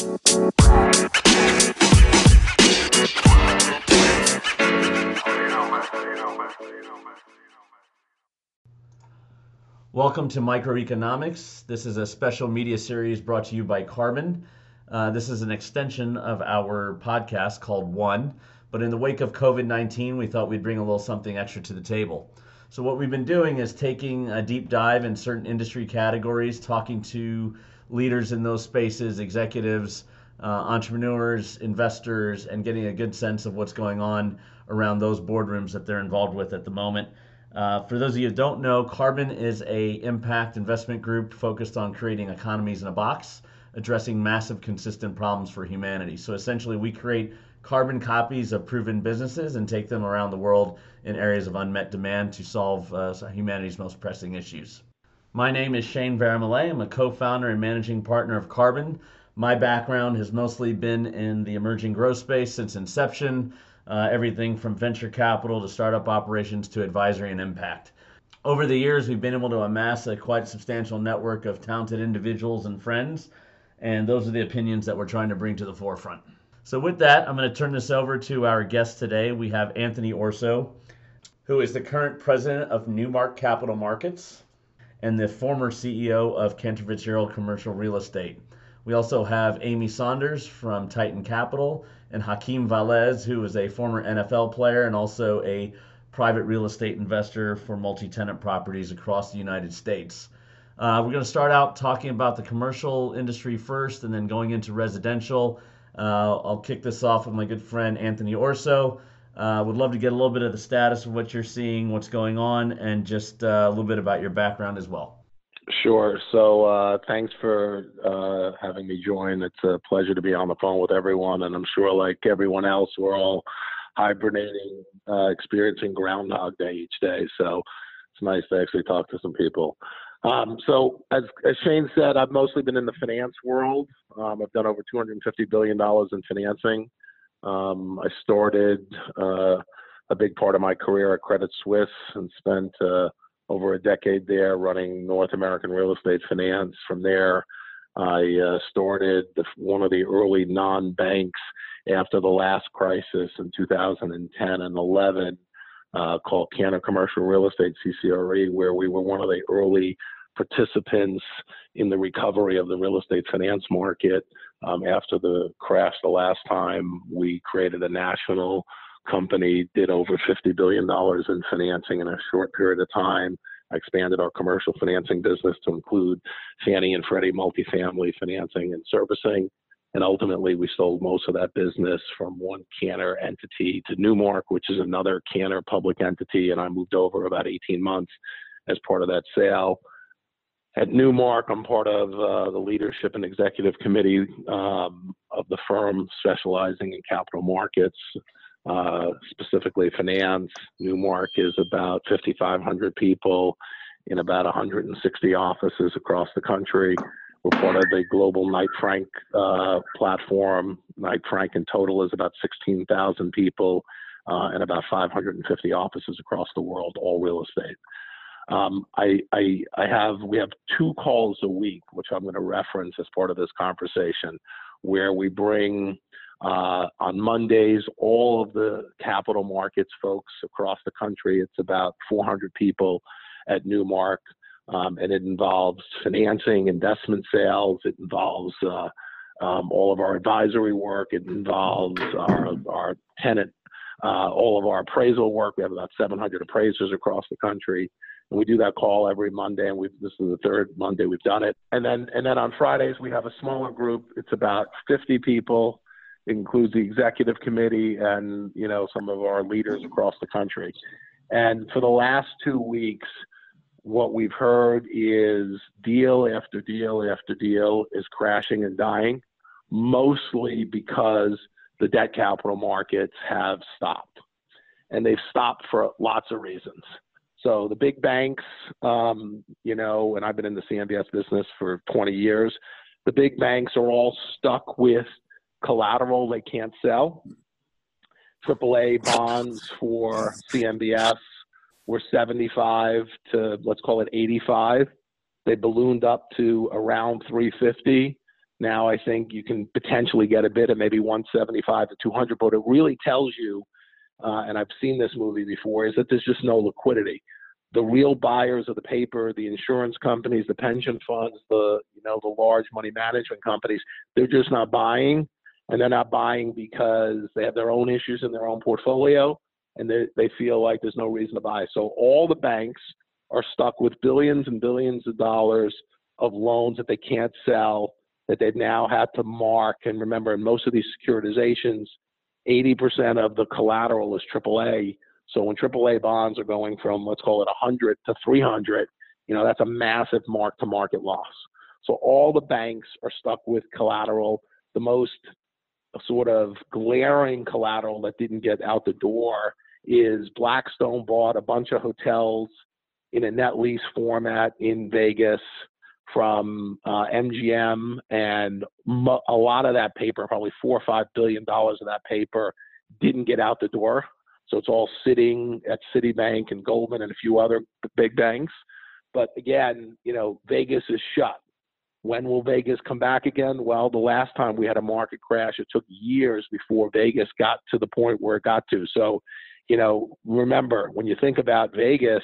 Welcome to Microeconomics. This is a special media series brought to you by Carbon. Uh, this is an extension of our podcast called One, but in the wake of COVID 19, we thought we'd bring a little something extra to the table. So, what we've been doing is taking a deep dive in certain industry categories, talking to leaders in those spaces, executives, uh, entrepreneurs, investors, and getting a good sense of what's going on around those boardrooms that they're involved with at the moment. Uh, for those of you who don't know, Carbon is a impact investment group focused on creating economies in a box, addressing massive consistent problems for humanity. So essentially, we create carbon copies of proven businesses and take them around the world in areas of unmet demand to solve uh, humanity's most pressing issues. My name is Shane Varamale. I'm a co-founder and managing partner of Carbon. My background has mostly been in the emerging growth space since inception uh, everything from venture capital to startup operations to advisory and impact. Over the years, we've been able to amass a quite substantial network of talented individuals and friends, and those are the opinions that we're trying to bring to the forefront. So, with that, I'm going to turn this over to our guest today. We have Anthony Orsi, who is the current president of Newmark Capital Markets and the former CEO of Cantor Fitzgerald Commercial Real Estate. We also have Amy Saunders from Titan Capital and Hakeem Velez, who is a former NFL player and also a private real estate investor for multi tenant properties across the United States. Uh, we're going to start out talking about the commercial industry first and then going into residential. Uh, I'll kick this off with my good friend Anthony Orsi. Uh, would love to get a little bit of the status of what you're seeing, what's going on, and just uh, a little bit about your background as well. Sure. So uh, thanks for uh, having me join. It's a pleasure to be on the phone with everyone, and I'm sure, like everyone else, we're all hibernating, uh, experiencing Groundhog Day each day. So it's nice to actually talk to some people. Um, so as, as Shane said, I've mostly been in the finance world. Um, I've done over 250 billion dollars in financing. Um, I started uh, a big part of my career at Credit Suisse and spent uh, over a decade there running North American real estate finance. From there, I uh, started the, one of the early non banks after the last crisis in 2010 and 11 uh, called Cantor Commercial Real Estate CCRE, where we were one of the early participants in the recovery of the real estate finance market. Um, after the crash the last time, we created a national company did over $50 billion in financing in a short period of time. Expanded our commercial financing business to include Fannie and Freddie multifamily financing and servicing. And ultimately, we sold most of that business from one Cantor entity to Newmark, which is another Cantor public entity. And I moved over about 18 months as part of that sale. At Newmark, I'm part of uh, the leadership and executive committee um, of the firm specializing in capital markets uh, specifically finance. Newmark is about 5,500 people in about 160 offices across the country. We're part of the global Knight Frank uh, platform. Knight Frank in total is about 16,000 people uh, and about 550 offices across the world, all real estate. Um, I, I, I have we have two calls a week, which I'm going to reference as part of this conversation, where we bring uh, on Mondays, all of the capital markets folks across the country, it's about 400 people at Newmark, um, and it involves financing, investment sales, it involves uh, um, all of our advisory work, it involves our, our tenant, uh, all of our appraisal work. We have about 700 appraisers across the country. We do that call every Monday, and we've, this is the third Monday we've done it. And then, and then on Fridays we have a smaller group. It's about 50 people it includes the executive committee and you know some of our leaders across the country. And for the last two weeks, what we've heard is deal after deal after deal is crashing and dying, mostly because the debt capital markets have stopped. And they've stopped for lots of reasons. So the big banks, um, you know, and I've been in the CMBS business for 20 years, the big banks are all stuck with collateral they can't sell. AAA bonds for CMBS were 75 to let's call it 85. They ballooned up to around 350. Now I think you can potentially get a bid at maybe 175 to 200, but it really tells you, uh, and I've seen this movie before, is that there's just no liquidity. The real buyers of the paper, the insurance companies, the pension funds, the you know the large money management companies, they're just not buying, and they're not buying because they have their own issues in their own portfolio, and they they feel like there's no reason to buy. So all the banks are stuck with billions and billions of dollars of loans that they can't sell that they've now had to mark. And remember, in most of these securitizations, 80% of the collateral is AAA. So when AAA bonds are going from, let's call it 100 to 300, you know, that's a massive mark to market loss. So all the banks are stuck with collateral. The most sort of glaring collateral that didn't get out the door is Blackstone bought a bunch of hotels in a net lease format in Vegas from uh, MGM, and mo- a lot of that paper, probably four or five billion dollars of that paper, didn't get out the door. So it's all sitting at Citibank and Goldman and a few other big banks. But again, you know, Vegas is shut. When will Vegas come back again? Well, the last time we had a market crash, it took years before Vegas got to the point where it got to. So, you know, remember when you think about Vegas,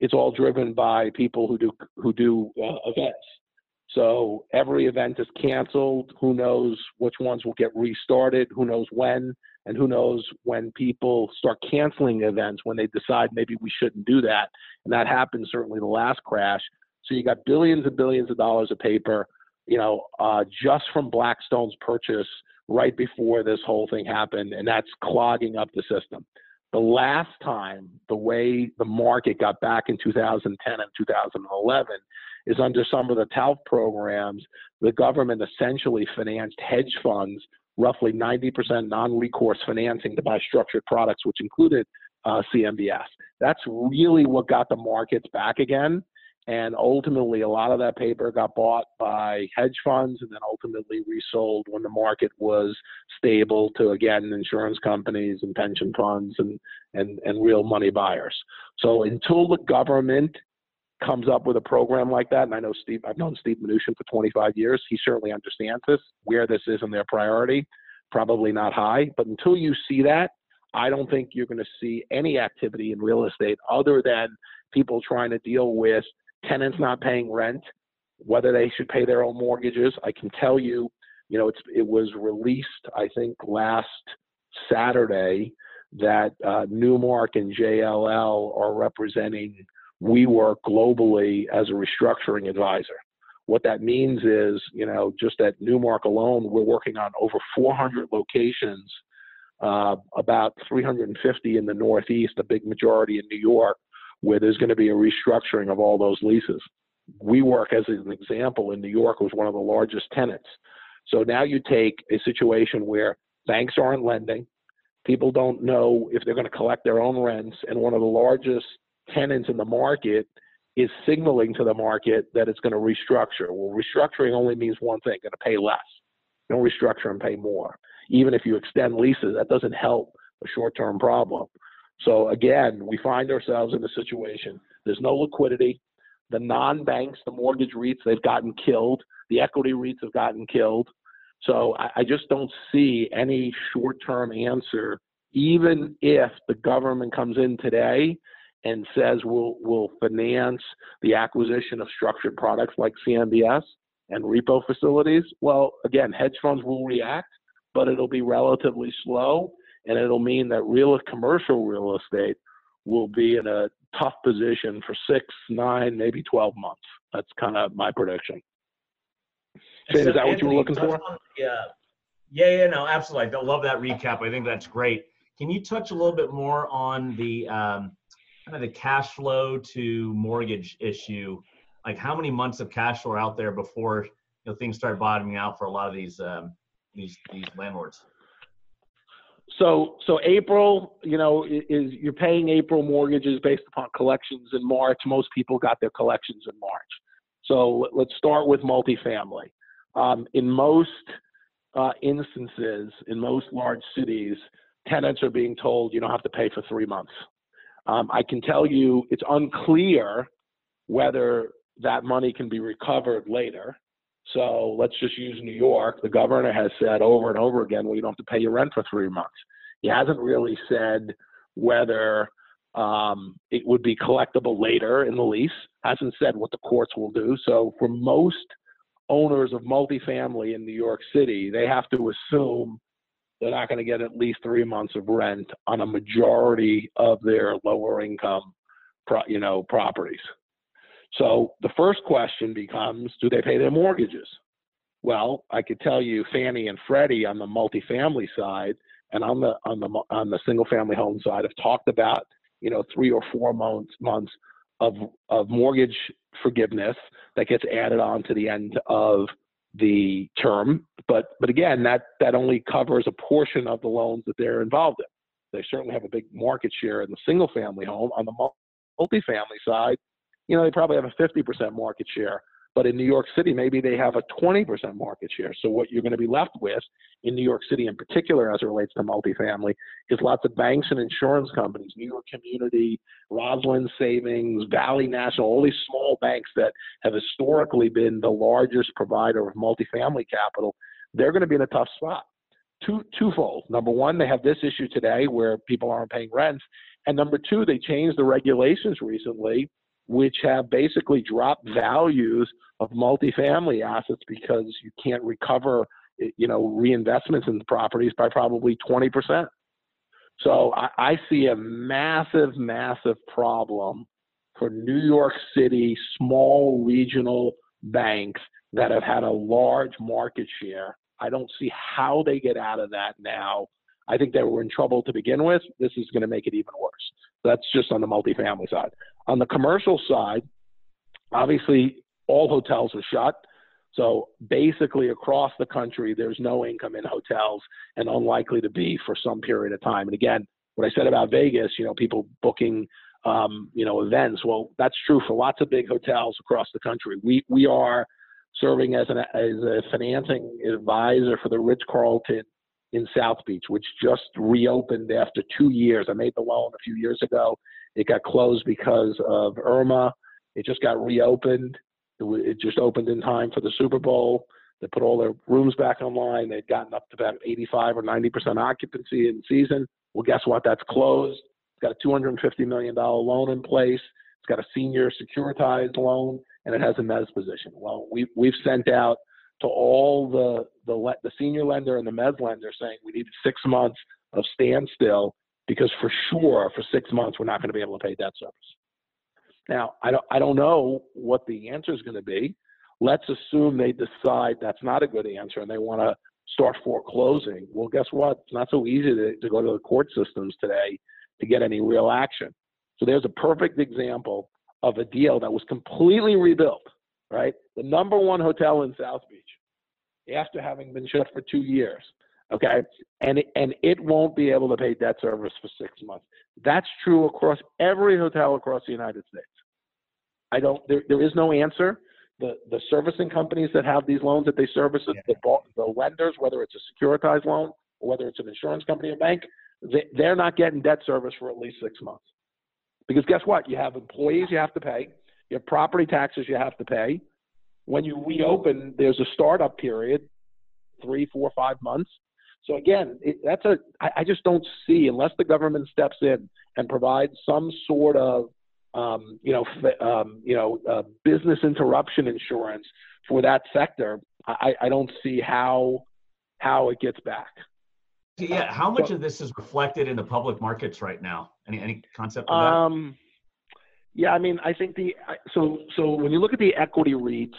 it's all driven by people who do who do uh, events. So every event is canceled. Who knows which ones will get restarted? Who knows when? And who knows when people start canceling events when they decide maybe we shouldn't do that? And that happened certainly the last crash. So you got billions and billions of dollars of paper, you know, uh, just from Blackstone's purchase right before this whole thing happened, and that's clogging up the system. The last time the way the market got back in 2010 and 2011 is under some of the TALF programs, the government essentially financed hedge funds, roughly 90% non recourse financing to buy structured products, which included uh, CMBS. That's really what got the markets back again. And ultimately, a lot of that paper got bought by hedge funds and then ultimately resold when the market was stable to, again, insurance companies and pension funds and, and, and real money buyers. So until the government comes up with a program like that, and I know Steve, I've known Steve Mnuchin for 25 years, he certainly understands this, where this is in their priority, probably not high. But until you see that, I don't think you're going to see any activity in real estate other than people trying to deal with tenants not paying rent, whether they should pay their own mortgages. I can tell you, you know, it's it was released I think last Saturday that uh, Newmark and JLL are representing WeWork globally as a restructuring advisor. What that means is, you know, just at Newmark alone, we're working on over 400 locations, uh, about 350 in the Northeast, a big majority in New York, where there's going to be a restructuring of all those leases. WeWork, as an example, in New York was one of the largest tenants. So now you take a situation where banks aren't lending, people don't know if they're going to collect their own rents, and one of the largest tenants in the market is signaling to the market that it's going to restructure. Well, restructuring only means one thing: going to pay less. Don't restructure and pay more. Even if you extend leases, that doesn't help a short-term problem. So again, we find ourselves in a situation. There's no liquidity. The non-banks, the mortgage REITs, they've gotten killed. The equity REITs have gotten killed. So I, I just don't see any short-term answer, even if the government comes in today and says we'll we'll finance the acquisition of structured products like CMBS and repo facilities. Well, again, hedge funds will react, but it'll be relatively slow and it'll mean that real commercial real estate will be in a tough position for six, nine, maybe 12 months. That's kind of my prediction. so, is that Anthony, what you were looking for? On, yeah. Yeah, yeah, no, absolutely. I love that recap. I think that's great. Can you touch a little bit more on the um, kind of the cash flow to mortgage issue? Like how many months of cash flow are out there before you know things start bottoming out for a lot of these um, these these landlords? So, so April, you know, is you're paying April mortgages based upon collections in March. Most people got their collections in March. So let's start with multifamily. Um, in most uh, instances, in most large cities, tenants are being told you don't have to pay for three months. Um, I can tell you it's unclear whether that money can be recovered later. So let's just use New York. The governor has said over and over again, well, you don't have to pay your rent for three months. He hasn't really said whether um, it would be collectible later in the lease. Hasn't said what the courts will do. So for most owners of multifamily in New York City, they have to assume they're not going to get at least three months of rent on a majority of their lower income, you know, properties. So the first question becomes, do they pay their mortgages? Well, I could tell you Fannie and Freddie on the multifamily side and on the on the on the single family home side have talked about, you know, three or four months months of of mortgage forgiveness that gets added on to the end of the term. But but again, that that only covers a portion of the loans that they're involved in. They certainly have a big market share in the single family home. On the multifamily side, you know, they probably have a 50% market share. But in New York City, maybe they have a 20% market share. So what you're going to be left with in New York City in particular, as it relates to multifamily, is lots of banks and insurance companies, New York Community, Roslyn Savings, Valley National, all these small banks that have historically been the largest provider of multifamily capital. They're going to be in a tough spot. Two, twofold. Number one, they have this issue today where people aren't paying rent. And number two, they changed the regulations recently which have basically dropped values of multifamily assets because you can't recover, eh, you know, reinvestments in the properties by probably 20%. So I, I see a massive, massive problem for New York City small regional banks that have had a large market share. I don't see how they get out of that now. I think they were in trouble to begin with. This is going to make it even worse. That's just on the multifamily side. On the commercial side, obviously all hotels are shut. So basically, across the country, there's no income in hotels and unlikely to be for some period of time. And again, what I said about Vegas, you know, people booking, um, you know, events. Well, that's true for lots of big hotels across the country. We we are serving as an as a financing advisor for the Ritz Carlton in South Beach, which just reopened after two years. I made the loan a few years ago. It got closed because of Irma. It just got reopened. It, just opened in time for the Super Bowl. They put all their rooms back online. They'd gotten up to about 85 or 90% occupancy in season. Well, guess what? That's closed. It's got a $250 million loan in place. It's got a senior securitized loan, and it has a mezz position. Well, we, we've sent out to all the, the, the senior lender and the mezz lender saying we need six months of standstill because for sure for six months we're not going to be able to pay debt service. Now I don't I don't know what the answer is going to be. Let's assume they decide that's not a good answer and they want to start foreclosing. Well, guess what? It's not so easy to, to go to the court systems today to get any real action. So there's a perfect example of a deal that was completely rebuilt, right? The number one hotel in South Beach, after having been shut for two years, okay? And it, and it won't be able to pay debt service for six months. That's true across every hotel across the united states. I don't there, there is no answer. The the servicing companies that have these loans that they service yeah. the, the lenders whether it's a securitized loan or whether it's an insurance company or bank they, they're not getting debt service for at least six months. Because guess what? You have employees you have to pay. You have property taxes you have to pay when you reopen there's a startup period three four five months so again, it, that's a I, I just don't see unless the government steps in and provides some sort of um, you know um, you know uh, business interruption insurance for that sector. I, I don't see how how it gets back. Yeah, how much so, of this is reflected in the public markets right now? Any any concept of that? Um, yeah, I mean, I think the so so when you look at the equity REITs,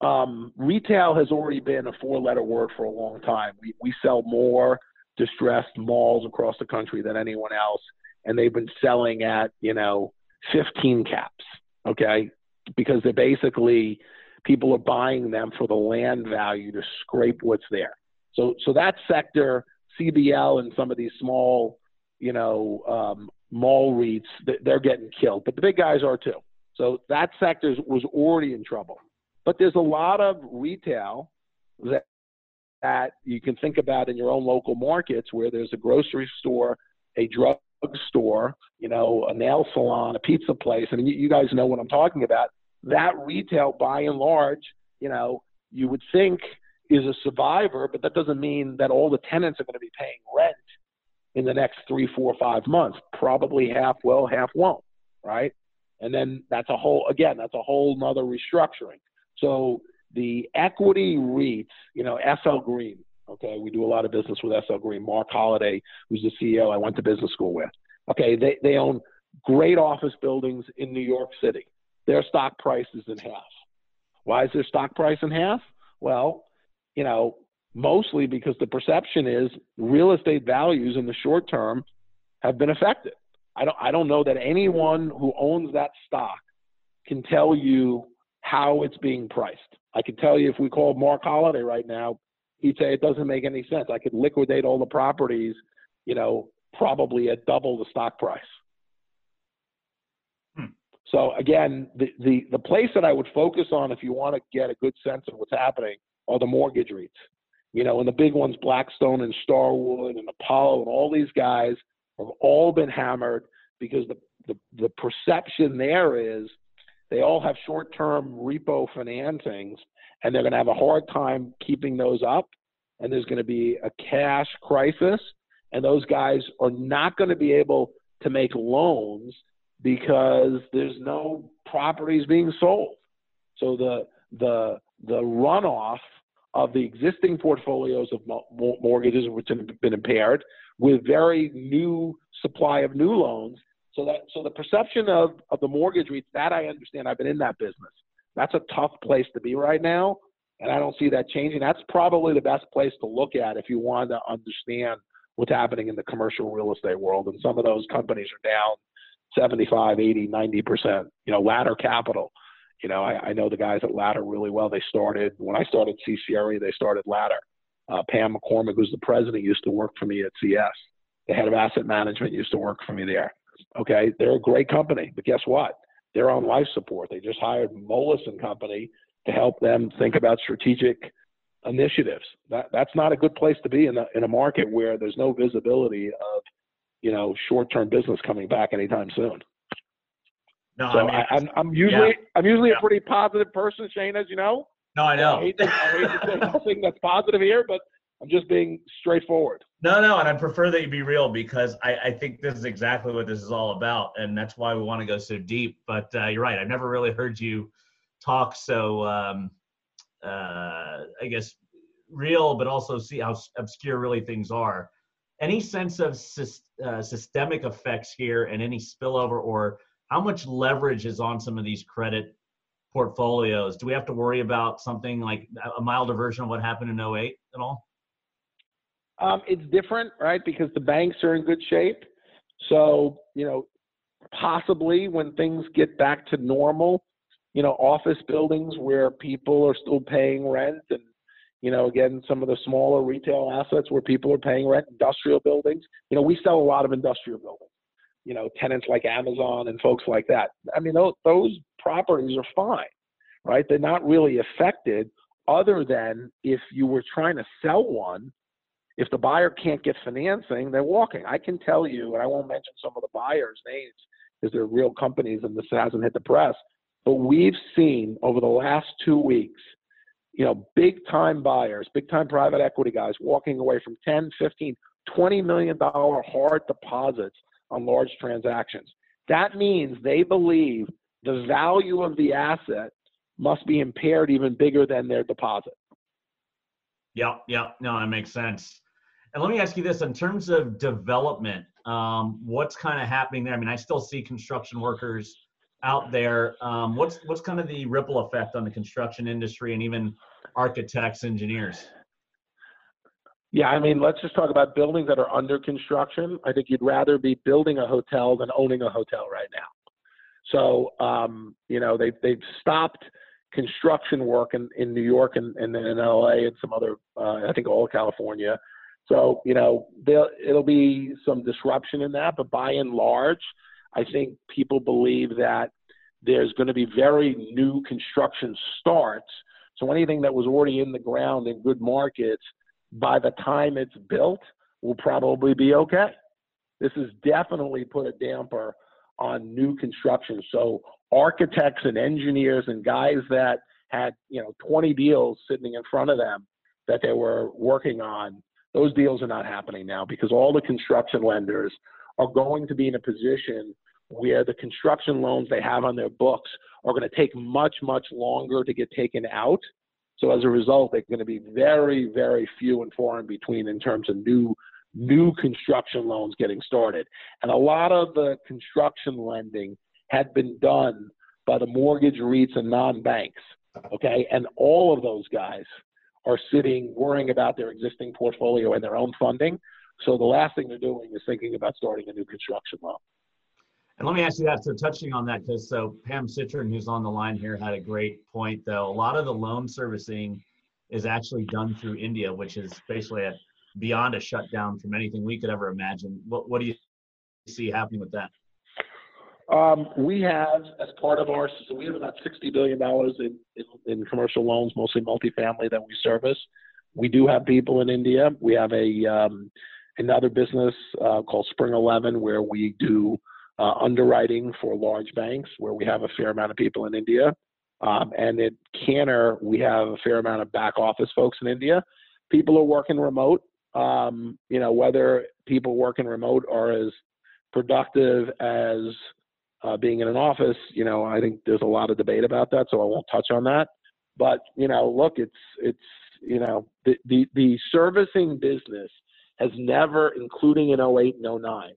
um, retail has already been a four letter word for a long time. We, we sell more distressed malls across the country than anyone else. And they've been selling at, you know, 15 caps, okay? Because they're basically, people are buying them for the land value to scrape what's there. So, so that sector, CBL and some of these small, you know, um, mall REITs, they're getting killed. But the big guys are too. So that sector was already in trouble. But there's a lot of retail that that you can think about in your own local markets where there's a grocery store, a drug store, you know, a nail salon, a pizza place. I mean, you, you guys know what I'm talking about. That retail, by and large, you know, you would think is a survivor, but that doesn't mean that all the tenants are going to be paying rent in the next three, four, five months. Probably half will, half won't, right? And then that's a whole, again, that's a whole nother restructuring. So the equity REITs, you know, SL Green, okay, we do a lot of business with SL Green. Marc Holliday, who's the CEO I went to business school with. Okay, they, they own great office buildings in New York City. Their stock price is in half. Why is their stock price in half? Well, you know, mostly because the perception is real estate values in the short term have been affected. I don't, I don't know that anyone who owns that stock can tell you how it's being priced. I can tell you if we called Marc Holliday right now, he'd say it doesn't make any sense. I could liquidate all the properties, you know, probably at double the stock price. Hmm. So again, the, the, the place that I would focus on if you want to get a good sense of what's happening are the mortgage REITs. You know, and the big ones, Blackstone and Starwood and Apollo and all these guys have all been hammered because the, the, the perception there is they all have short-term repo financings and they're going to have a hard time keeping those up and there's going to be a cash crisis and those guys are not going to be able to make loans because there's no properties being sold. So the the the runoff of the existing portfolios of mortgages which have been impaired with very new supply of new loans. So that so the perception of, of the mortgage REITs, that I understand. I've been in that business. That's a tough place to be right now. And I don't see that changing. That's probably the best place to look at if you want to understand what's happening in the commercial real estate world. And some of those companies are down 75, 80, 90%. You know, Ladder Capital you know, I, I know the guys at Ladder really well. They started when I started CCRE. They started Ladder. Uh, Pam McCormack, who's the president, used to work for me at CS. The head of asset management used to work for me there. Okay, they're a great company, but guess what? They're on life support. They just hired Moelis and Company to help them think about strategic initiatives. That that's not a good place to be in a in a market where there's no visibility of, you know, short-term business coming back anytime soon. No, so I am I'm usually yeah. I'm usually yeah. a pretty positive person, Shane, as you know. No, I know. I hate, to, I hate to say nothing that's positive here, but I'm just being straightforward. No, no, and I prefer that you be real because I, I think this is exactly what this is all about, and that's why we want to go so deep. But uh, you're right. I've never really heard you talk so, um, uh, I guess, real, but also see how obscure really things are. Any sense of uh, systemic effects here, and any spillover or how much leverage is on some of these credit portfolios? Do we have to worry about something like a milder version of what happened in 08 at all? Um, it's different, right? Because the banks are in good shape. So, you know, possibly when things get back to normal, you know, office buildings where people are still paying rent and, you know, again, some of the smaller retail assets where people are paying rent, industrial buildings. You know, we sell a lot of industrial buildings you know, tenants like Amazon and folks like that. I mean, those, those properties are fine, right? They're not really affected other than if you were trying to sell one, if the buyer can't get financing, they're walking. I can tell you, and I won't mention some of the buyers' names because they're real companies and this hasn't hit the press, but we've seen over the last two weeks, you know, big time buyers, big time private equity guys walking away from 10, 15, 20 million dollar hard deposits on large transactions. That means they believe the value of the asset must be impaired even bigger than their deposit. Yeah, yeah, no, that makes sense. And let me ask you this: in terms of development, um, what's kind of happening there? I mean, I still see construction workers out there. Um, what's what's kind of the ripple effect on the construction industry and even architects, engineers? Yeah, I mean, let's just talk about buildings that are under construction. I think you'd rather be building a hotel than owning a hotel right now. So, um, you know, they've, they've stopped construction work in, in New York and, and then in LA and some other, uh, I think all of California. So, you know, there it'll be some disruption in that, but by and large, I think people believe that there's going to be very new construction starts. So anything that was already in the ground in good markets by the time it's built, will probably be okay. This has definitely put a damper on new construction. So architects and engineers and guys that had you know 20 deals sitting in front of them that they were working on. Those deals are not happening now because all the construction lenders are going to be in a position where the construction loans they have on their books are going to take much, much longer to get taken out. So as a result, they're going to be very, very few and far in between in terms of new new construction loans getting started. And a lot of the construction lending had been done by the mortgage REITs and non-banks. Okay, and all of those guys are sitting worrying about their existing portfolio and their own funding. So the last thing they're doing is thinking about starting a new construction loan. And let me ask you that. So touching on that, because so Pam Citron, who's on the line here, had a great point. Though a lot of the loan servicing is actually done through India, which is basically a, beyond a shutdown from anything we could ever imagine. What what do you see happening with that? Um, we have, as part of our, so we have about $60 billion in, in, in, commercial loans, mostly multifamily that we service. We do have people in India. We have a um, another business uh, called Spring Eleven where we do uh, underwriting for large banks, where we have a fair amount of people in India. Um, and at Cantor, we have a fair amount of back office folks in India. People are working remote. Um, you know, whether people working remote are as productive as uh, being in an office, you know, I think there's a lot of debate about that, so I won't touch on that. But you know, look, it's it's you know the the, the servicing business has never, including in 08 and 09,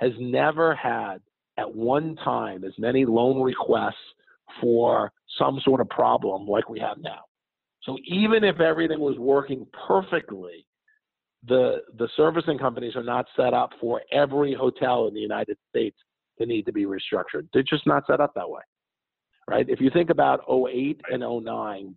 has never had at one time as many loan requests for some sort of problem like we have now. So even if everything was working perfectly, the the servicing companies are not set up for every hotel in the United States to need to be restructured. They're just not set up that way. Right? If you think about 08 and 09,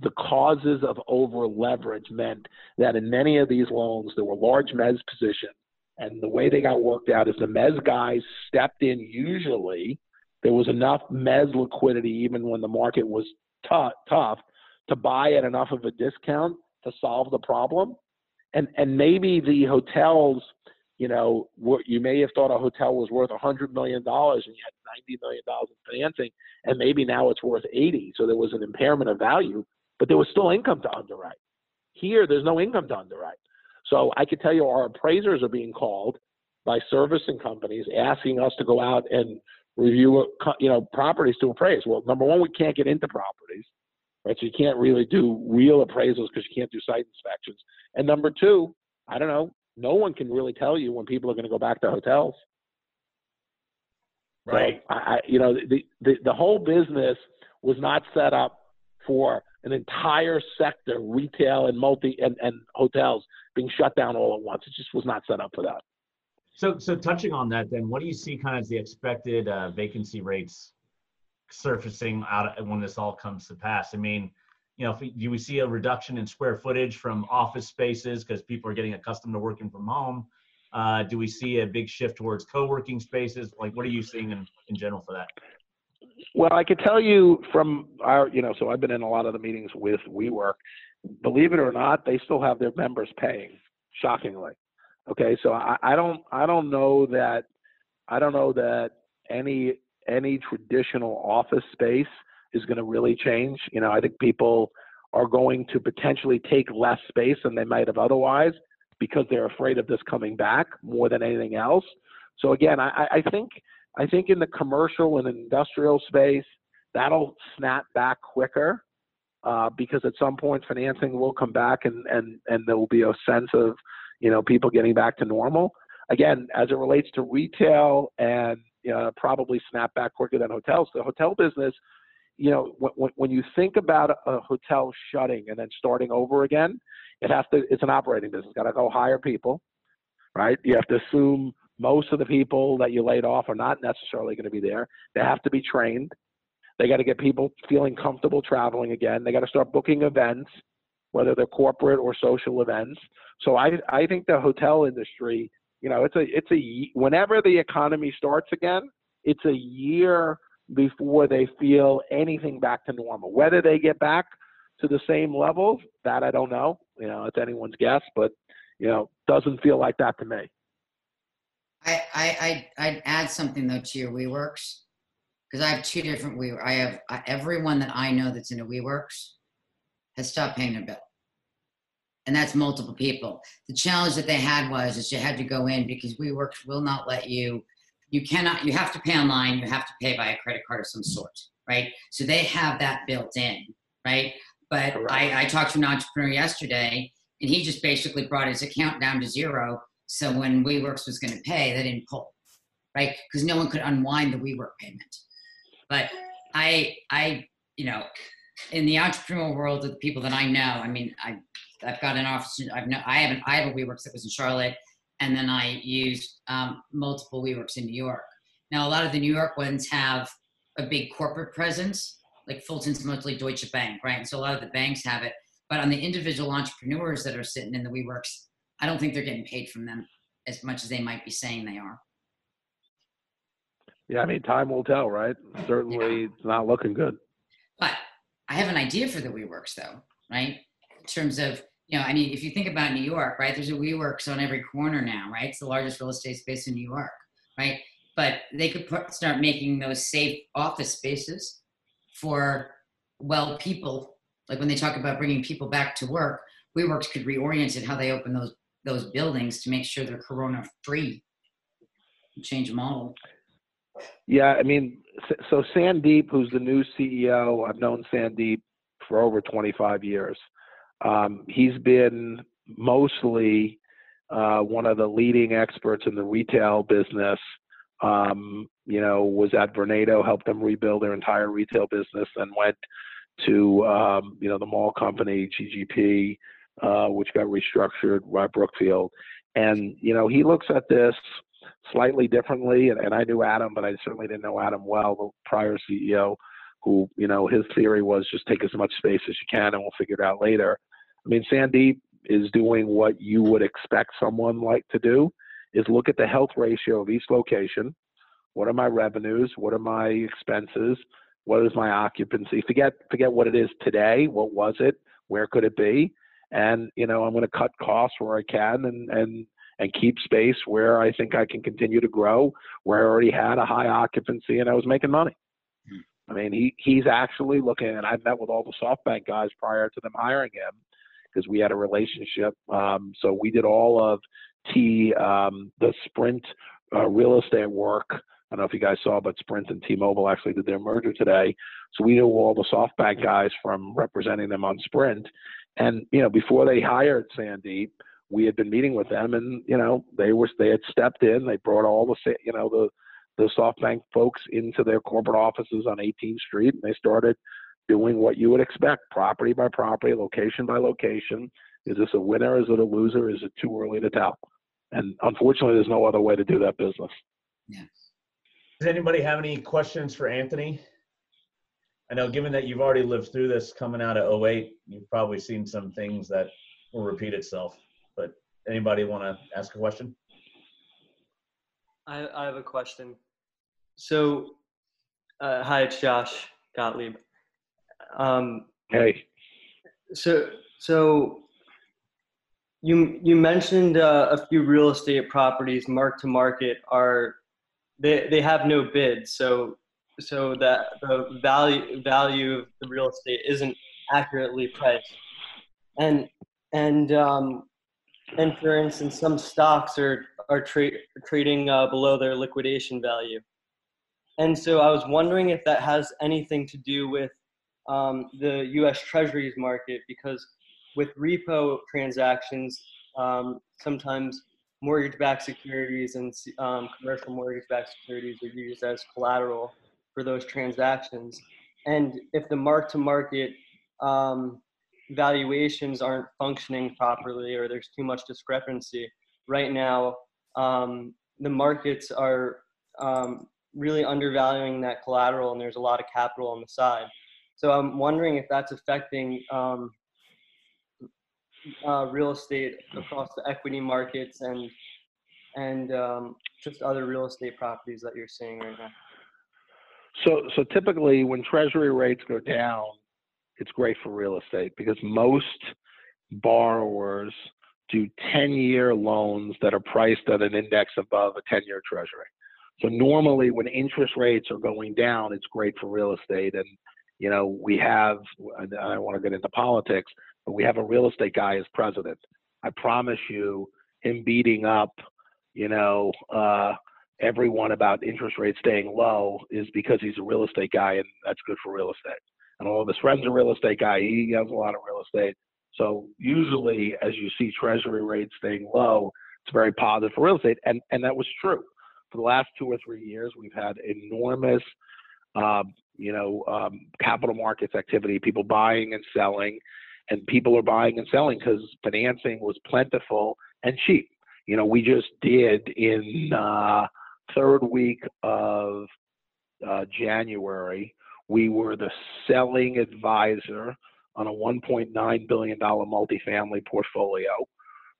the causes of over leverage meant that in many of these loans there were large mez positions and the way they got worked out is the mez guys stepped in usually there was enough mez liquidity even when the market was tough tough to buy at enough of a discount to solve the problem and and maybe the hotels you know you may have thought a hotel was worth a hundred million dollars and you had ninety million dollars in financing and maybe now it's worth 80 so there was an impairment of value but there was still income to underwrite. Here, there's no income to underwrite. So I could tell you our appraisers are being called by servicing companies asking us to go out and review, you know, properties to appraise. Well, number one, we can't get into properties, right? So you can't really do real appraisals because you can't do site inspections. And number two, I don't know, no one can really tell you when people are going to go back to hotels. Right. So I, you know, the, the the whole business was not set up for an entire sector, retail and multi and, and hotels being shut down all at once. It just was not set up for that. So, so touching on that, then, what do you see kind of as the expected uh, vacancy rates surfacing out when this all comes to pass? I mean, you know, if, do we see a reduction in square footage from office spaces because people are getting accustomed to working from home? Uh, do we see a big shift towards co-working spaces? Like, what are you seeing in, in general for that? Well, I could tell you from our, you know, so I've been in a lot of the meetings with WeWork. Believe it or not, they still have their members paying. Shockingly, okay. So I, I don't, I don't know that, I don't know that any any traditional office space is going to really change. You know, I think people are going to potentially take less space than they might have otherwise because they're afraid of this coming back more than anything else. So again, I, I think I think in the commercial and industrial space, that'll snap back quicker uh, because at some point financing will come back and, and, and there will be a sense of, you know, people getting back to normal. Again, as it relates to retail and probably snap back quicker than hotels, the hotel business, you know, when, when you think about a hotel shutting and then starting over again, it has to, it's an operating business. Got to go hire people, right? You have to assume most of the people that you laid off are not necessarily going to be there. They have to be trained. They got to get people feeling comfortable traveling again. They got to start booking events, whether they're corporate or social events. So I I think the hotel industry, you know, it's a it's a whenever the economy starts again, it's a year before they feel anything back to normal. Whether they get back to the same levels, that I don't know. You know, it's anyone's guess, but you know, doesn't feel like that to me. I, I, I'd add something though to your WeWorks. Because I have two different we. I have I, everyone that I know that's in a WeWorks has stopped paying their bill, and that's multiple people. The challenge that they had was is you had to go in because WeWorks will not let you. You cannot. You have to pay online. You have to pay by a credit card of some sort, right? So they have that built in, right? But I, I talked to an entrepreneur yesterday, and he just basically brought his account down to zero. So when WeWorks was going to pay, they didn't pull, right? Because no one could unwind the WeWork payment. But I, I, you know, in the entrepreneurial world of the people that I know, I mean, I, I've got an office. I've no, I have an, I have a WeWorks that was in Charlotte, and then I used um, multiple WeWorks in New York. Now, a lot of the New York ones have a big corporate presence, like Fulton's mostly Deutsche Bank, right? And so a lot of the banks have it. But on the individual entrepreneurs that are sitting in the WeWorks, I don't think they're getting paid from them as much as they might be saying they are. Yeah, I mean, time will tell, right? Certainly, it's not looking good. But I have an idea for the WeWorks, though, right? In terms of, you know, I mean, if you think about New York, right? There's a WeWorks on every corner now, right? It's the largest real estate space in New York, right? But they could put, start making those safe office spaces for well people. Like when they talk about bringing people back to work, WeWorks could reorient it how they open those those buildings to make sure they're corona free. Change model. Yeah, I mean, so Sandeep, who's the new CEO, I've known Sandeep for over 25 years. Um, he's been mostly uh, one of the leading experts in the retail business. Um, you know, was at Vornado, helped them rebuild their entire retail business, and went to um, you know the mall company GGP, uh, which got restructured by Brookfield. And you know, he looks at this slightly differently. And, and I knew Adam, but I certainly didn't know Adam well, the prior CEO, who, you know, his theory was just take as much space as you can and we'll figure it out later. I mean, Sandeep is doing what you would expect someone like to do is look at the health ratio of each location. What are my revenues? What are my expenses? What is my occupancy? Forget forget what it is today. What was it? Where could it be? And you know, I'm going to cut costs where I can and and and keep space where I think I can continue to grow, where I already had a high occupancy and I was making money. Hmm. I mean, he he's actually looking, and I've met with all the SoftBank guys prior to them hiring him because we had a relationship. Um, so we did all of T um, the Sprint uh, real estate work. I don't know if you guys saw, but Sprint and T-Mobile actually did their merger today. So we knew all the SoftBank guys from representing them on Sprint. And you know, before they hired Sandeep, we had been meeting with them, and you know they were they had stepped in. They brought all the you know the the SoftBank folks into their corporate offices on 18th Street, and they started doing what you would expect, property by property, location by location. Is this a winner? Is it a loser? Is it too early to tell? And unfortunately, there's no other way to do that business. Yeah. Does anybody have any questions for Anthony? I know, given that you've already lived through this coming out of 08, you've probably seen some things that will repeat itself. But anybody want to ask a question? I, I have a question. So, uh, hi, it's Josh Gottlieb. Um, hey. So, so you you mentioned uh, a few real estate properties mark to market are they they have no bid. So so that the value value of the real estate isn't accurately priced. And and um, and for instance, some stocks are are tra- trading uh, below their liquidation value. And so I was wondering if that has anything to do with um, the U.S. Treasuries market, because with repo transactions, um, sometimes mortgage-backed securities and um, commercial mortgage-backed securities are used as collateral for those transactions. And if the mark-to-market um, valuations aren't functioning properly or there's too much discrepancy. Right now, um, the markets are um, really undervaluing that collateral and there's a lot of capital on the side. So I'm wondering if that's affecting um, uh, real estate across the equity markets and and um, just other real estate properties that you're seeing right now. So, so typically when treasury rates go down, it's great for real estate because most borrowers do 10 year loans that are priced at an index above a 10 year treasury. So normally when interest rates are going down, it's great for real estate. And, you know, we have, I don't want to get into politics, but we have a real estate guy as president. I promise you, him beating up, you know, uh, everyone about interest rates staying low is because he's a real estate guy and that's good for real estate. And all of his friends are real estate guy. He has a lot of real estate. So usually as you see treasury rates staying low, it's very positive for real estate. And, and that was true. For the last two or three years, we've had enormous, um, you know, um, capital markets activity, people buying and selling, and people are buying and selling because financing was plentiful and cheap. You know, we just did in uh, third week of uh, January, we were the selling advisor on a $1.9 billion multifamily portfolio.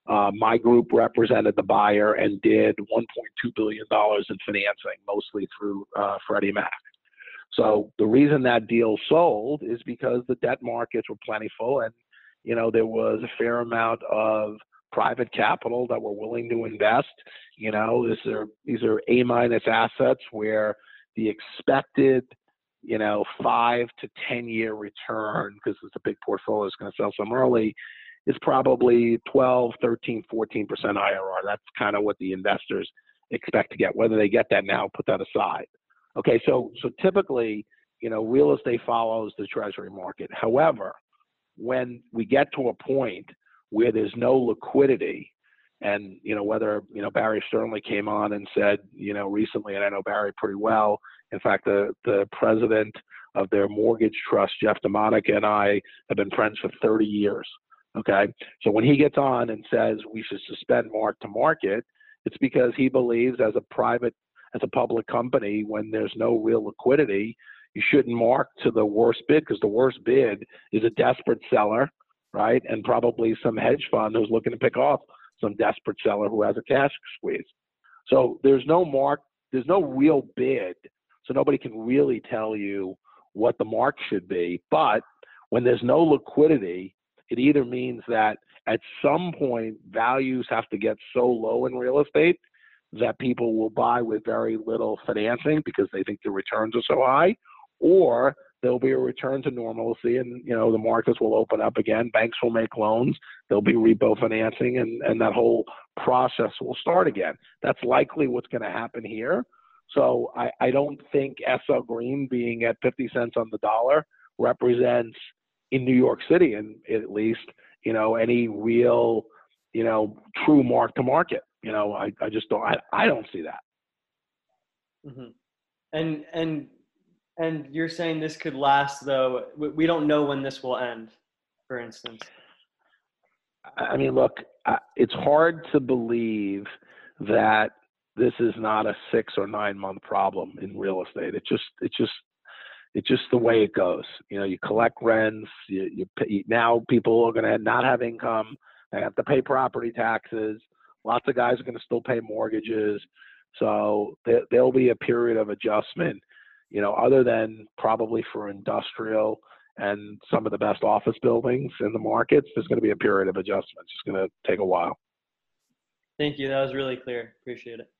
Uh, my group represented the buyer and did $1.2 billion in financing, mostly through uh, Freddie Mac. So the reason that deal sold is because the debt markets were plentiful and, you know, there was a fair amount of private capital that were willing to invest. You know, these are these are A minus assets where the expected, you know, five to ten year return, because it's a big portfolio, is going to sell some early, is probably 12, 13, 14% IRR. That's kind of what the investors expect to get. Whether they get that now, put that aside. Okay, so so typically, you know, real estate follows the treasury market. However, when we get to a point where there's no liquidity, and you know whether you know Barry Sternlicht came on and said you know recently, and I know Barry pretty well. In fact, the the president of their mortgage trust, Jeff DiModica, and I have been friends for 30 years. Okay. So when he gets on and says we should suspend mark to market, it's because he believes as a private, as a public company, when there's no real liquidity, you shouldn't mark to the worst bid because the worst bid is a desperate seller, right? And probably some hedge fund who's looking to pick off some desperate seller who has a cash squeeze. So there's no mark, there's no real bid. So nobody can really tell you what the mark should be. But when there's no liquidity, it either means that at some point values have to get so low in real estate that people will buy with very little financing because they think the returns are so high, or there'll be a return to normalcy and you know the markets will open up again banks will make loans there'll be repo financing and and that whole process will start again that's likely what's going to happen here so I, I don't think SL Green being at 50 cents on the dollar represents in New York City, and at least, you know, any real, you know, true mark to market. You know, I, I just don't, I, I don't see that. Mm-hmm. And, and, and you're saying this could last though. We don't know when this will end, for instance. I mean, look, it's hard to believe that this is not a six or nine month problem in real estate. It just, it just it's just the way it goes. You know, you collect rents. You, you pay, now people are going to not have income. They have to pay property taxes. Lots of guys are going to still pay mortgages. So there, there'll be a period of adjustment. You know, other than probably for industrial and some of the best office buildings in the markets, there's going to be a period of adjustment. It's going to take a while. Thank you. That was really clear. Appreciate it.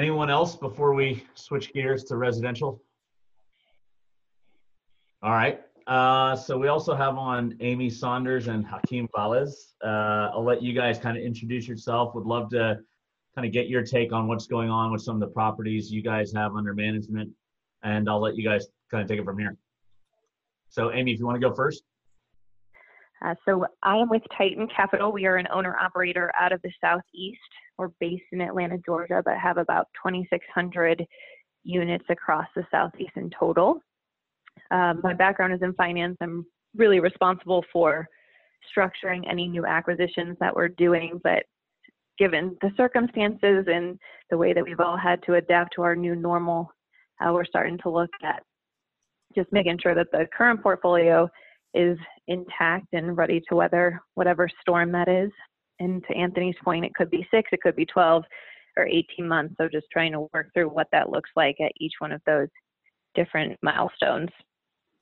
Anyone else before we switch gears to residential? All right. Uh, so we also have on Amy Saunders and Hakeem Valles. Uh, I'll let you guys kind of introduce yourself. Would love to kind of get your take on what's going on with some of the properties you guys have under management, and I'll let you guys kind of take it from here. So, Amy, if you want to go first. Uh, so I am with Titan Capital. We are an owner operator out of the Southeast. We're based in Atlanta, Georgia, but have about 2,600 units across the Southeast in total. Um, my background is in finance. I'm really responsible for structuring any new acquisitions that we're doing, but given the circumstances and the way that we've all had to adapt to our new normal, uh, we're starting to look at just making sure that the current portfolio is intact and ready to weather whatever storm that is. And to Anthony's point, it could be six, it could be 12 or 18 months. So just trying to work through what that looks like at each one of those different milestones.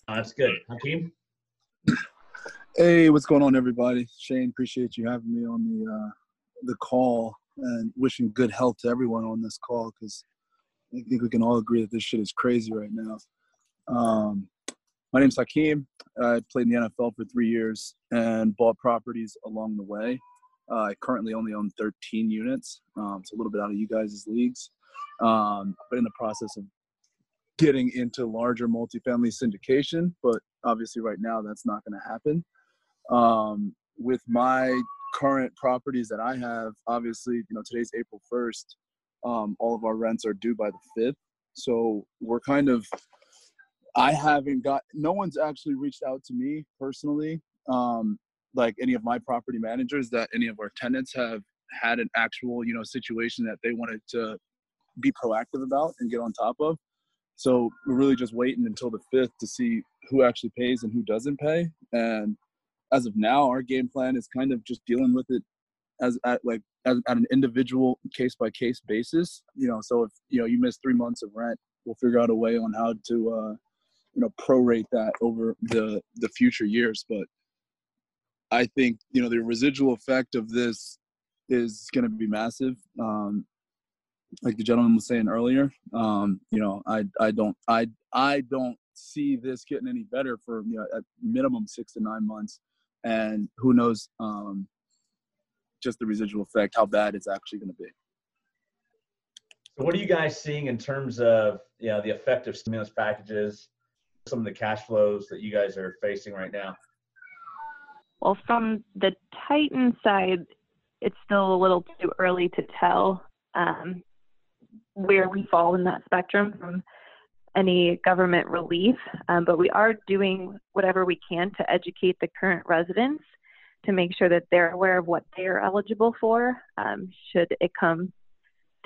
Oh, that's good. Hakeem? Hey, what's going on, everybody? Shane, appreciate you having me on the uh, the call. and wishing good health to everyone on this call because I think we can all agree that this shit is crazy right now. Um, my name's Hakeem. I played in the NFL for three years and bought properties along the way. Uh, I currently only own 13 units. Um, it's a little bit out of you guys' leagues, um, but in the process of getting into larger multifamily syndication. But obviously, right now, that's not going to happen. Um, with my current properties that I have, obviously, you know, today's April 1st. Um, all of our rents are due by the 5th. So we're kind of I haven't got no one's actually reached out to me personally, um, like any of my property managers that any of our tenants have had an actual, you know, situation that they wanted to be proactive about and get on top of. So we're really just waiting until the fifth to see who actually pays and who doesn't pay. And as of now, our game plan is kind of just dealing with it as at like as, at an individual case by case basis. You know, so if you know you miss three months of rent, we'll figure out a way on how to uh, you know prorate that over the the future years. But i think you know the residual effect of this is going to be massive. Um like the gentleman was saying earlier um you know i i don't i i don't see this getting any better for you know at minimum six to nine months. And who knows um just the residual effect how bad it's actually going to be. So what are you guys seeing in terms of you know the effect of stimulus packages some of the cash flows that you guys are facing right now? Well, from the Titan side, it's still a little too early to tell um, where we fall in that spectrum from any government relief, um, but we are doing whatever we can to educate the current residents to make sure that they're aware of what they are eligible for um, should it come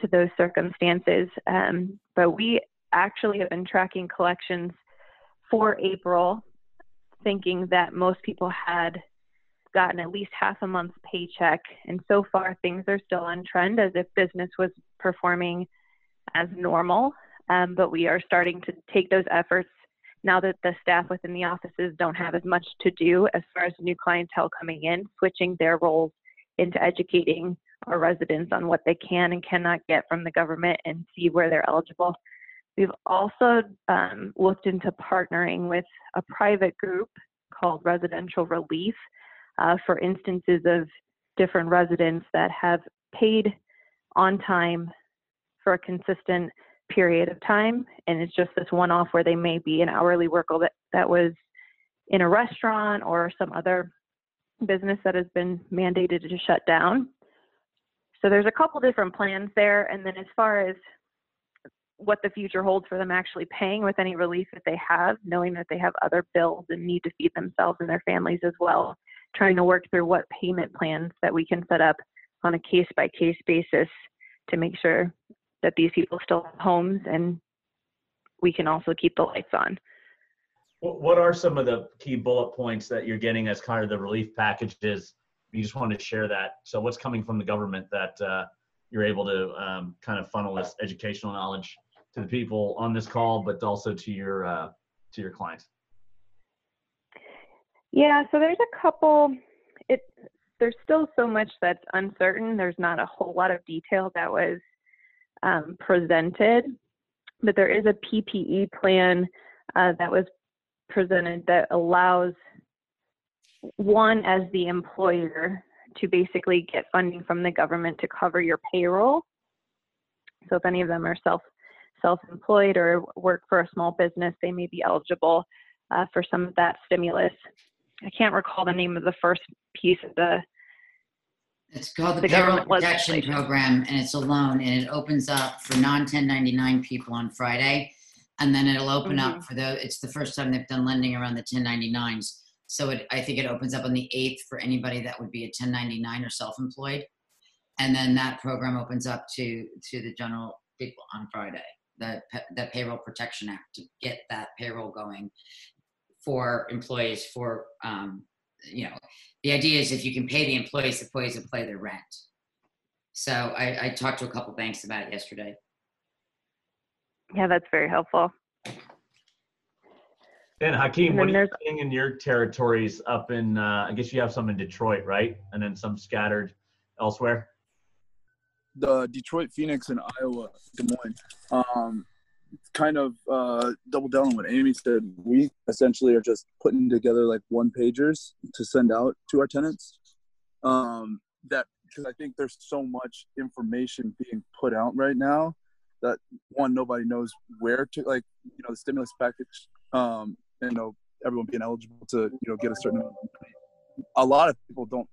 to those circumstances. Um, but we actually have been tracking collections for April, thinking that most people had gotten at least half a month's paycheck. And so far, things are still on trend as if business was performing as normal. Um, but we are starting to take those efforts now that the staff within the offices don't have as much to do as far as new clientele coming in, switching their roles into educating our residents on what they can and cannot get from the government and see where they're eligible We've also um, looked into partnering with a private group called Residential Relief uh, for instances of different residents that have paid on time for a consistent period of time. And it's just this one off where they may be an hourly worker that, that was in a restaurant or some other business that has been mandated to shut down. So there's a couple different plans there. And then as far as what the future holds for them actually paying with any relief that they have, knowing that they have other bills and need to feed themselves and their families as well, trying to work through what payment plans that we can set up on a case by case basis to make sure that these people still have homes and we can also keep the lights on. What are some of the key bullet points that you're getting as kind of the relief packages? You just want to share that. So, what's coming from the government that uh, you're able to um, kind of funnel this educational knowledge to the people on this call, but also to your uh, to your clients? Yeah, so there's a couple. It there's still so much that's uncertain. There's not a whole lot of detail that was um, presented, but there is a PPE plan uh, that was presented that allows one as the employer to basically get funding from the government to cover your payroll. So if any of them are self self-employed or work for a small business, they may be eligible uh, for some of that stimulus. I can't recall the name of the first piece of the. It's called the, the Payroll Protection Program, and it's a loan, and it opens up for non-1099 people on Friday, and then it'll open mm-hmm. up for the. It's the first time they've done lending around the 1099s, so it, I think it opens up on the 8th for anybody that would be a 1099 or self-employed, and then that program opens up to to the general people on Friday the, the Payroll Protection Act to get that payroll going for employees for, um, you know, the idea is if you can pay the employees, the employees will pay their rent. So I, I talked to a couple banks about it yesterday. Yeah, that's very helpful. And Hakeem, and what are you seeing in your territories up in, uh, I guess you have some in Detroit, right? And then some scattered elsewhere? The Detroit, Phoenix, and Iowa, Des Moines. Um, kind of uh, double down on what Amy said. We essentially are just putting together like one pagers to send out to our tenants. Um, that because I think there's so much information being put out right now that one nobody knows where to like you know the stimulus package um you know everyone being eligible to you know get a certain amount of money. a lot of people don't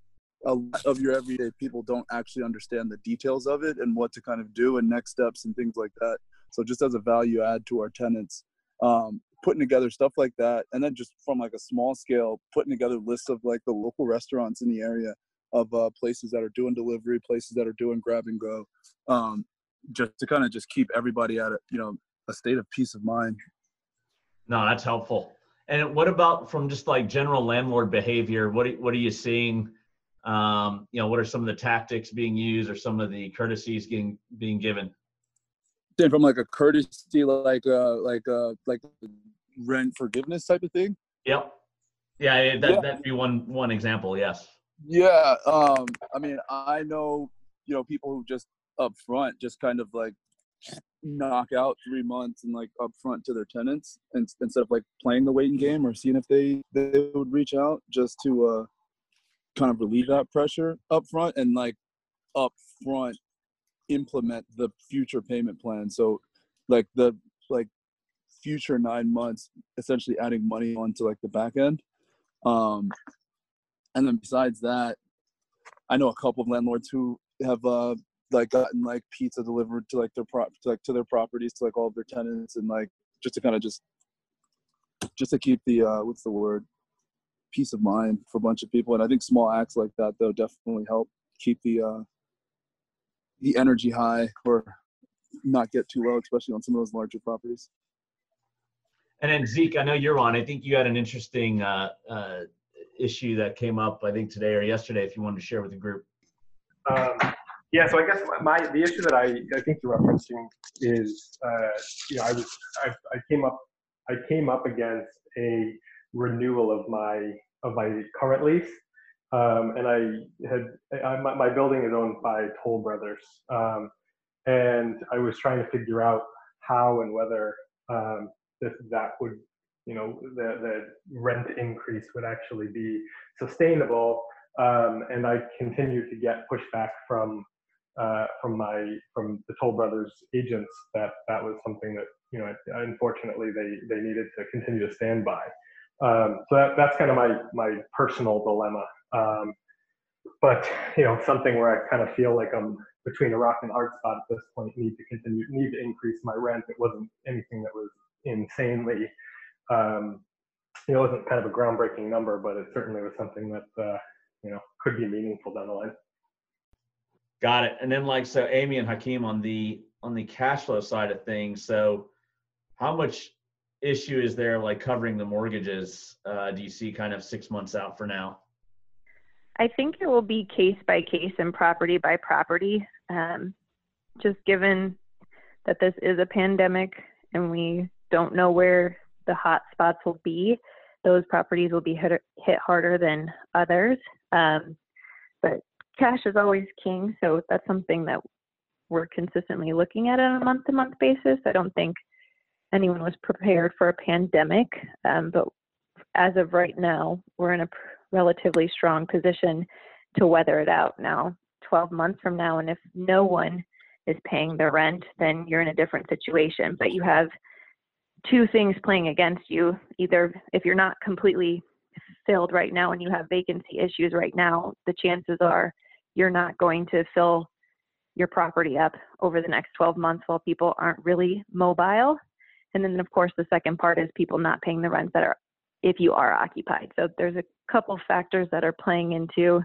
a lot of your everyday people don't actually understand the details of it and what to kind of do and next steps and things like that. So just as a value add to our tenants um, putting together stuff like that and then just from like a small scale putting together lists of like the local restaurants in the area of uh, places that are doing delivery places that are doing grab and go um, just to kind of just keep everybody at a you know a state of peace of mind. No that's helpful. And what about from just like general landlord behavior? What, what are you seeing um, you know what are some of the tactics being used or some of the courtesies getting being given? Then from like a courtesy like uh like uh like rent forgiveness type of thing? Yep. Yeah that, yeah. that'd be one one example yes. Yeah um i mean i know you know people who just up front just kind of like knock out three months and like up front to their tenants and, instead of like playing the waiting game or seeing if they they would reach out just to uh kind of relieve that pressure up front and like up front implement the future payment plan. So like the like future nine months essentially adding money onto like the back end. Um and then besides that i know a couple of landlords who have uh like gotten like pizza delivered to like their prop to, like to their properties to like all of their tenants and like just to kind of just just to keep the uh what's the word peace of mind for a bunch of people. And i think small acts like that though definitely help keep the uh the energy high or not get too low especially on some of those larger properties. And then zeke i know you're on. I think you had an interesting uh, uh issue that came up i think today or yesterday if you wanted to share with the group. Um, yeah, so I guess my the issue that I, I think you're referencing is uh, you know I was I, I came up I came up against a renewal of my of my current lease, um, and I had I, my, my, building is owned by Toll Brothers, um, and I was trying to figure out how and whether um, that that would you know the the rent increase would actually be sustainable. Um, and I continued to get pushback from uh, from my from the Toll Brothers agents that that was something that you know unfortunately they they needed to continue to stand by. Um, so that, that's kind of my my personal dilemma. Um, but you know something where I kind of feel like I'm between a rock and a hard spot at this point. Need to continue need to increase my rent. It wasn't anything that was insanely. Um, you know, it wasn't kind of a groundbreaking number, but it certainly was something that uh, you know could be meaningful down the line. Got it. And then like so Amy and Hakeem on the on the cash flow side of things. So how much issue is there like covering the mortgages? Uh, do you see kind of six months out for now? I think it will be case by case and property by property. Um, just given that this is a pandemic and we don't know where the hot spots will be, those properties will be hit, hit harder than others. Um, but cash is always king, so that's something that we're consistently looking at on a month to month basis. I don't think anyone was prepared for a pandemic, um, but as of right now, we're in a relatively strong position to weather it out now. 12 months from now, and if no one is paying their rent, then you're in a different situation. But you have two things playing against you. Either if you're not completely filled right now and you have vacancy issues right now, the chances are you're not going to fill your property up over the next 12 months while people aren't really mobile. And then, of course, the second part is people not paying the rents that are if you are occupied. So there's a couple factors that are playing into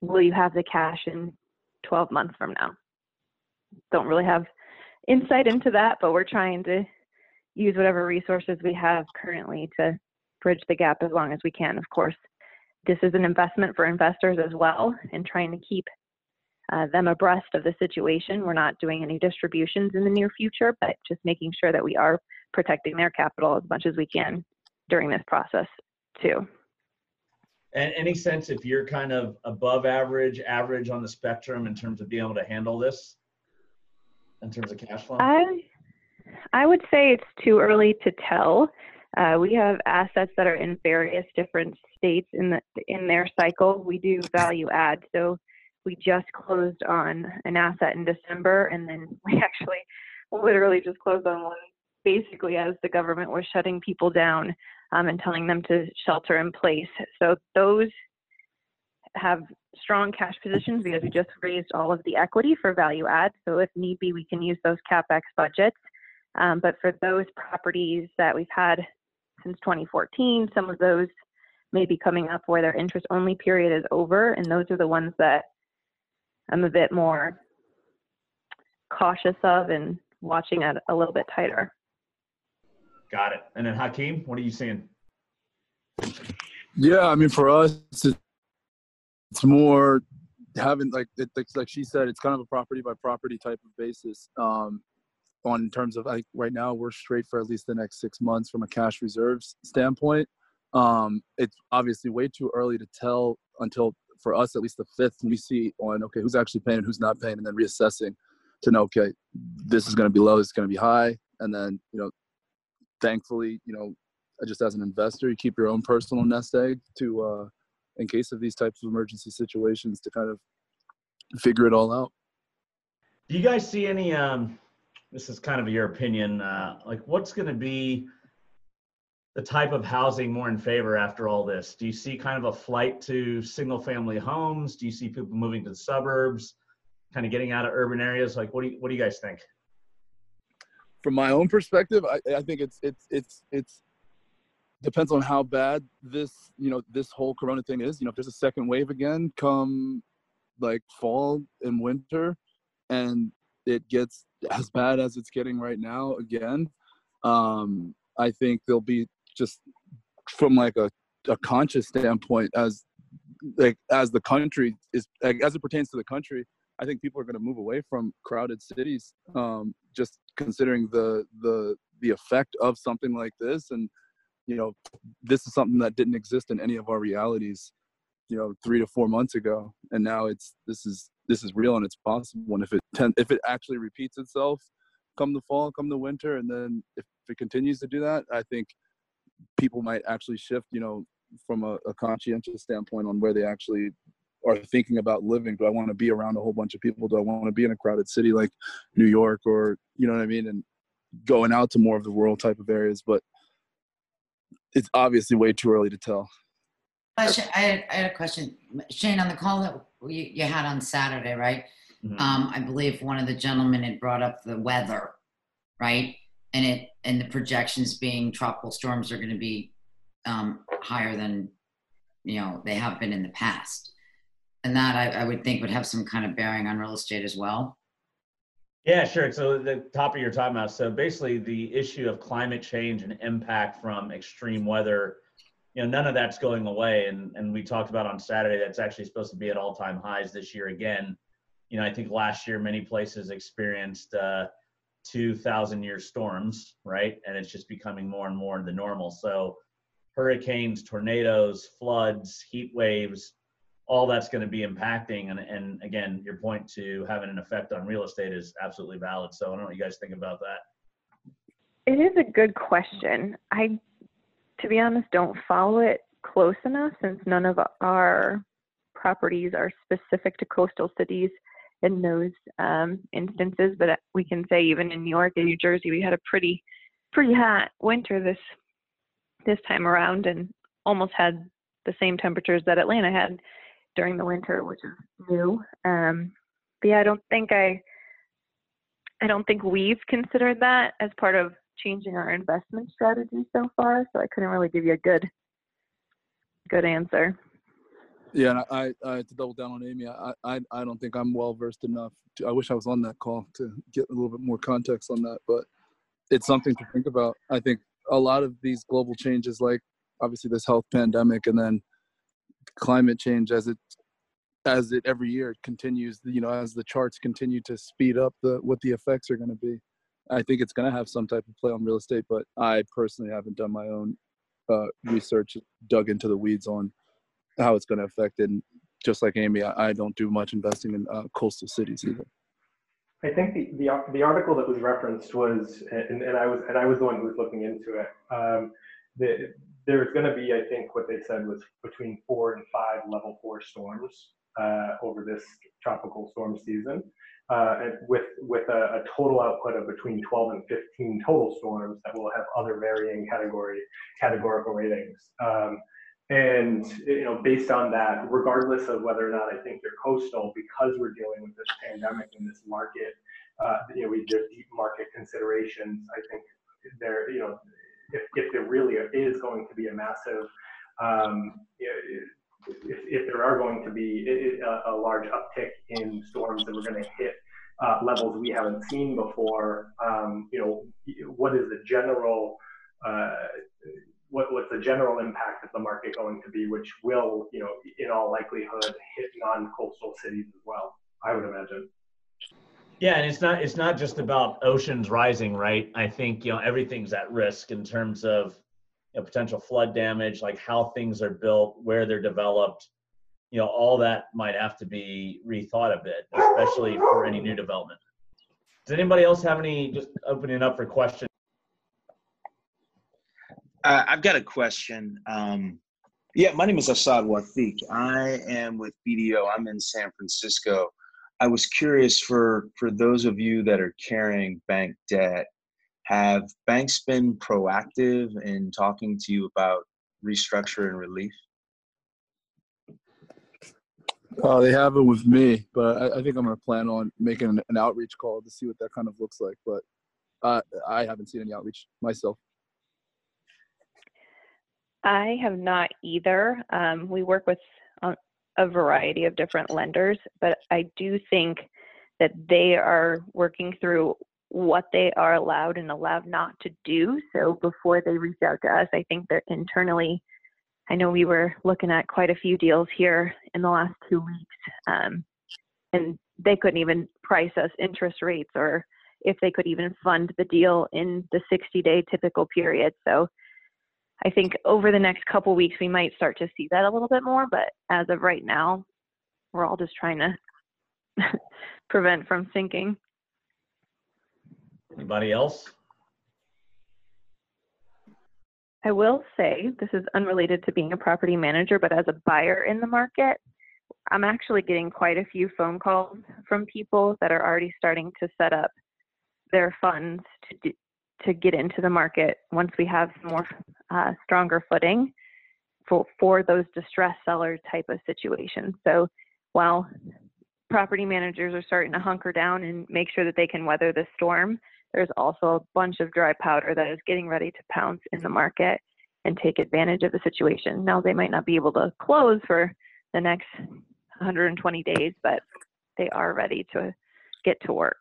will you have the cash in 12 months from now? Don't really have insight into that, but we're trying to use whatever resources we have currently to bridge the gap as long as we can, of course this is an investment for investors as well and trying to keep uh, them abreast of the situation. We're not doing any distributions in the near future, but just making sure that we are protecting their capital as much as we can during this process too. And any sense if you're kind of above average, average on the spectrum in terms of being able to handle this in terms of cash flow? I I would say it's too early to tell. Uh, we have assets that are in various different states in the in their cycle. We do value add, so we just closed on an asset in December, and then we actually literally just closed on one basically as the government was shutting people down um, and telling them to shelter in place. So those have strong cash positions because we just raised all of the equity for value add. So if need be, we can use those capex budgets. Um, but for those properties that we've had since 2014, some of those may be coming up where their interest only period is over, and those are the ones that I'm a bit more cautious of and watching it a little bit tighter. Got it. And then Hakeem, what are you seeing? Yeah, I mean, for us, it's, it's more having like it, like she said, it's kind of a property by property type of basis. Um, on in terms of like right now, we're straight for at least the next six months from a cash reserves standpoint. Um, it's obviously way too early to tell until for us at least the fifth we see on okay who's actually paying and who's not paying, and then reassessing to know okay this is going to be low, this is going to be high, and then you know thankfully, you know, just as an investor, you keep your own personal nest egg to, uh, in case of these types of emergency situations, to kind of figure it all out. Do you guys see any? Um, this is kind of your opinion. Uh, like, what's going to be the type of housing more in favor after all this? Do you see kind of a flight to single-family homes? Do you see people moving to the suburbs, kind of getting out of urban areas? Like, what do you, what do you guys think? from my own perspective, I, I think it's it's it's it's depends on how bad this you know this whole corona thing is. You know, if there's a second wave again, come like fall and winter, and it gets as bad as it's getting right now again, um, I think there'll be just from like a, a conscious standpoint as like as the country is like, as it pertains to the country I think people are going to move away from crowded cities, um, just considering the the the effect of something like this. And you know, this is something that didn't exist in any of our realities, you know, three to four months ago, and now it's this is this is real and it's possible. And if it ten, if it actually repeats itself, come the fall, come the winter, and then if it continues to do that, I think people might actually shift, you know, from a, a conscientious standpoint on where they actually are thinking about living. Do I want to be around a whole bunch of people? Do I want to be in a crowded city like New York or you know what I mean? And going out to more of the rural type of areas, but it's obviously way too early to tell. I had, I had a question, Shane. On the call that you, you had on Saturday, right? Mm-hmm. Um, I believe one of the gentlemen had brought up the weather, right? And it and the projections being tropical storms are going to be um, higher than you know they have been in the past and that I, I would think would have some kind of bearing on real estate as well. Yeah, sure. So the topic you're talking about. So basically, the issue of climate change and impact from extreme weather, you know, none of that's going away. And and we talked about on Saturday that's actually supposed to be at all-time highs this year again. You know, I think last year many places experienced uh, two thousand-year storms, right? And it's just becoming more and more the normal. So hurricanes, tornadoes, floods, heat waves all that's going to be impacting. And, and again, your point to having an effect on real estate is absolutely valid. So I don't know what you guys think about that. It is a good question. I, to be honest, don't follow it close enough since none of our properties are specific to coastal cities in those um, instances. But we can say even in New York and New Jersey, we had a pretty, pretty hot winter this this time around, and almost had the same temperatures that Atlanta had during the winter, which is new. Um, but yeah, I don't think I, I don't think we've considered that as part of changing our investment strategy so far. So I couldn't really give you a good, good answer. Yeah, I, I, to double down on Amy, I, I, I don't think I'm well versed enough. To, I wish I was on that call to get a little bit more context on that, but it's something to think about. I think a lot of these global changes, like obviously this health pandemic, and then climate change as it as it every year continues you know as the charts continue to speed up the what the effects are going to be i think it's going to have some type of play on real estate but i personally haven't done my own uh, research dug into the weeds on how it's going to affect it. And just like Amy, I, I don't do much investing in uh, coastal cities either. I think the, the, the article that was referenced was, and, and I was and I was the one who was looking into it. Um, the, there's going to be, I think, what they said was between four and five level four storms uh, over this tropical storm season, uh, with with a, a, total output of between 12 and 15 total storms that will have other varying category categorical ratings. Um, and you know, based on that, regardless of whether or not I think you're coastal, because we're dealing with this pandemic in this market, uh, you know, we there's deep market considerations. I think there, you know, if, if there really is going to be a massive, um, if, if there are going to be a, a large uptick in storms that we're going to hit uh, levels we haven't seen before, um, you know, what is the general uh, what, what's the general impact of the market going to be, which will, you know, in all likelihood, hit non-coastal cities as well. I would imagine. Yeah, and it's not it's not just about oceans rising, right? I think you know everything's at risk in terms of you know, potential flood damage, like how things are built, where they're developed. You know, all that might have to be rethought a bit, especially for any new development. Does anybody else have any? Just opening up for questions. Uh, I've got a question. Um, yeah, my name is Assad Wathiq. I am with BDO. I'm in San Francisco. I was curious for for those of you that are carrying bank debt, have banks been proactive in talking to you about restructure and relief? Uh, they haven't with me, but I, I think I'm going to plan on making an, an, outreach call to see what that kind of looks like. But uh, I haven't seen any outreach myself. I have not either. Um, we work with uh, a variety of different lenders, but I do think that they are working through what they are allowed and allowed not to do. So before they reach out to us, I think they're internally. I know we were looking at quite a few deals here in the last two weeks, um, and they couldn't even price us interest rates or if they could even fund the deal in the 60 day typical period. So I think over the next couple weeks we might start to see that a little bit more, but as of right now, we're all just trying to prevent from sinking. Anybody else? I will say this is unrelated to being a property manager, but as a buyer in the market, I'm actually getting quite a few phone calls from people that are already starting to set up their funds to do, to get into the market once we have more uh, stronger footing for, for those distressed seller type of situations. So while property managers are starting to hunker down and make sure that they can weather the storm, there's also a bunch of dry powder that is getting ready to pounce in the market and take advantage of the situation. Now they might not be able to close for the next 120 days, but they are ready to get to work.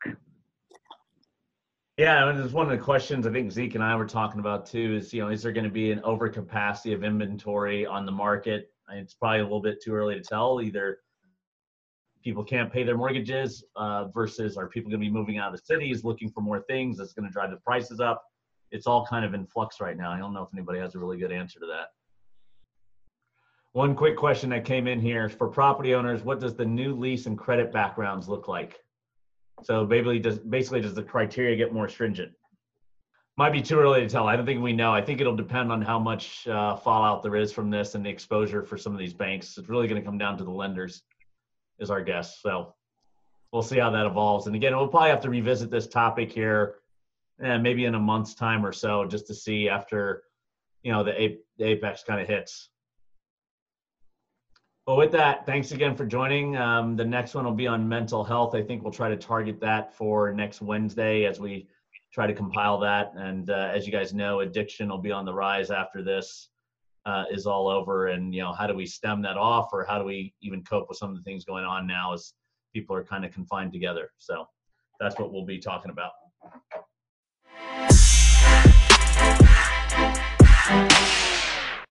Yeah, and it's one of the questions I think Zeke and I were talking about too. Is you know, is there going to be an overcapacity of inventory on the market? It's probably a little bit too early to tell. Either people can't pay their mortgages, uh, versus are people going to be moving out of the cities looking for more things that's going to drive the prices up? It's all kind of in flux right now. I don't know if anybody has a really good answer to that. One quick question that came in here for property owners: What does the new lease and credit backgrounds look like? So basically, does basically does the criteria get more stringent? Might be too early to tell. I don't think we know. I think it'll depend on how much uh, fallout there is from this and the exposure for some of these banks. It's really going to come down to the lenders, is our guess. So we'll see how that evolves. And again, we'll probably have to revisit this topic here, eh, maybe in a month's time or so, just to see after you know the, the apex kind of hits. Well, with that, thanks again for joining. Um, the next one will be on mental health. I think we'll try to target that for next Wednesday as we try to compile that. And uh, as you guys know, addiction will be on the rise after this uh, is all over. And you know, how do we stem that off, or how do we even cope with some of the things going on now as people are kind of confined together? So that's what we'll be talking about. Thank you.